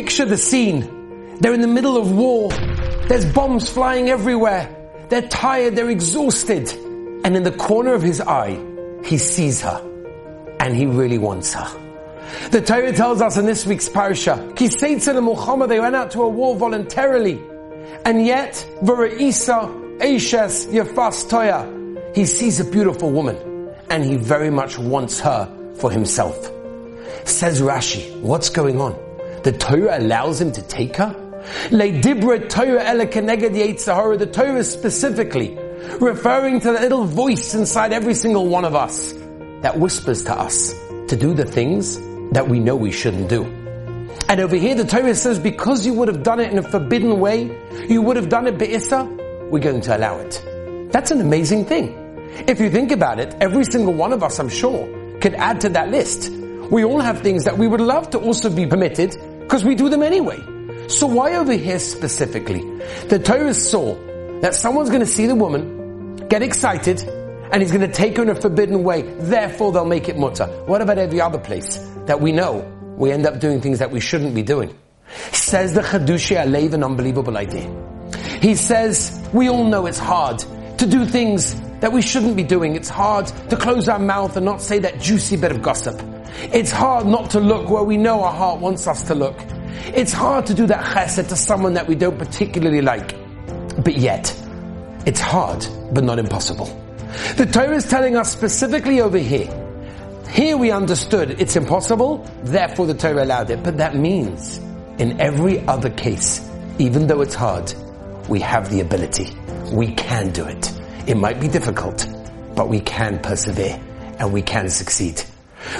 Picture the scene. They're in the middle of war. There's bombs flying everywhere. They're tired, they're exhausted. And in the corner of his eye, he sees her. And he really wants her. The Torah tells us in this week's parasha, Ki Seitzei Lamilchama, they went out to a war voluntarily. And yet, V'ra'isa Eishes Yefas Toar, he sees a beautiful woman. And he very much wants her for himself. Says Rashi, what's going on? The Torah allows him to take her? Le Dibra Torah Ela The Torah specifically referring to the little voice inside every single one of us that whispers to us to do the things that we know we shouldn't do. And over here the Torah says because you would have done it in a forbidden way, you would have done it be'issa, we're going to allow it. That's an amazing thing. If you think about it, every single one of us, I'm sure, could add to that list. We all have things that we would love to also be permitted because we do them anyway. So why over here specifically? The Torah saw that someone's going to see the woman, get excited, and he's going to take her in a forbidden way. Therefore, they'll make it mutar. What about every other place that we know we end up doing things that we shouldn't be doing? Says the Chiddushei HaLev an unbelievable idea. He says, we all know it's hard to do things that we shouldn't be doing. It's hard to close our mouth and not say that juicy bit of gossip. It's hard not to look where we know our heart wants us to look. It's hard to do that chesed to someone that we don't particularly like. But yet, it's hard, but not impossible. The Torah is telling us specifically over here. Here we understood it's impossible, therefore the Torah allowed it. But that means in every other case, even though it's hard, we have the ability. We can do it. It might be difficult, but we can persevere and we can succeed.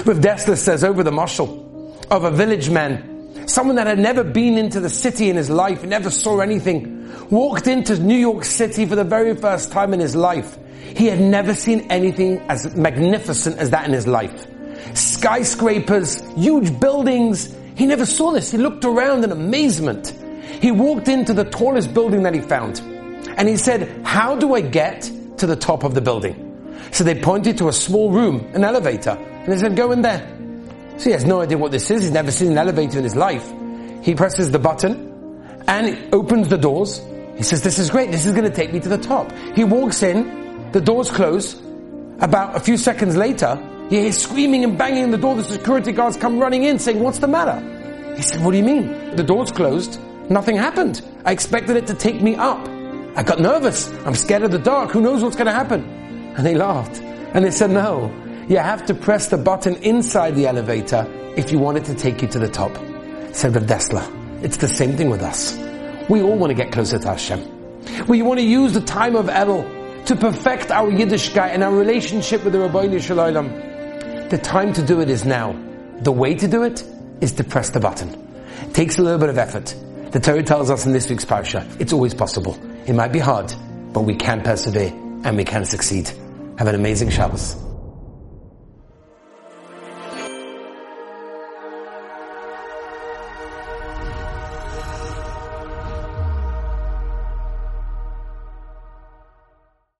Rav Dessler says over the mashal of a village man, someone that had never been into the city in his life, never saw anything, walked into New York City for the very first time in his life. He had never seen anything as magnificent as that in his life. Skyscrapers, huge buildings. He never saw this. He looked around in amazement. He walked into the tallest building that he found. And he said, how do I get to the top of the building? So they pointed to a small room, an elevator. And they said, go in there. So he has no idea what this is. He's never seen an elevator in his life. He presses the button and it opens the doors. He says, this is great. This is going to take me to the top. He walks in. The doors close. About a few seconds later, he hears screaming and banging on the door. The security guards come running in saying, what's the matter? He said, what do you mean? The door's closed. Nothing happened. I expected it to take me up. I got nervous. I'm scared of the dark. Who knows what's going to happen? And they laughed. And they said, no, you have to press the button inside the elevator if you want it to take you to the top. Said Rav Dessler. It's the same thing with us. We all want to get closer to Hashem. We want to use the time of Elul to perfect our Yiddishkeit and our relationship with the Ribono Shel Olam. The time to do it is now. The way to do it is to press the button. It takes a little bit of effort. The Torah tells us in this week's parsha, it's always possible. It might be hard, but we can persevere and we can succeed. Have an amazing Shabbos.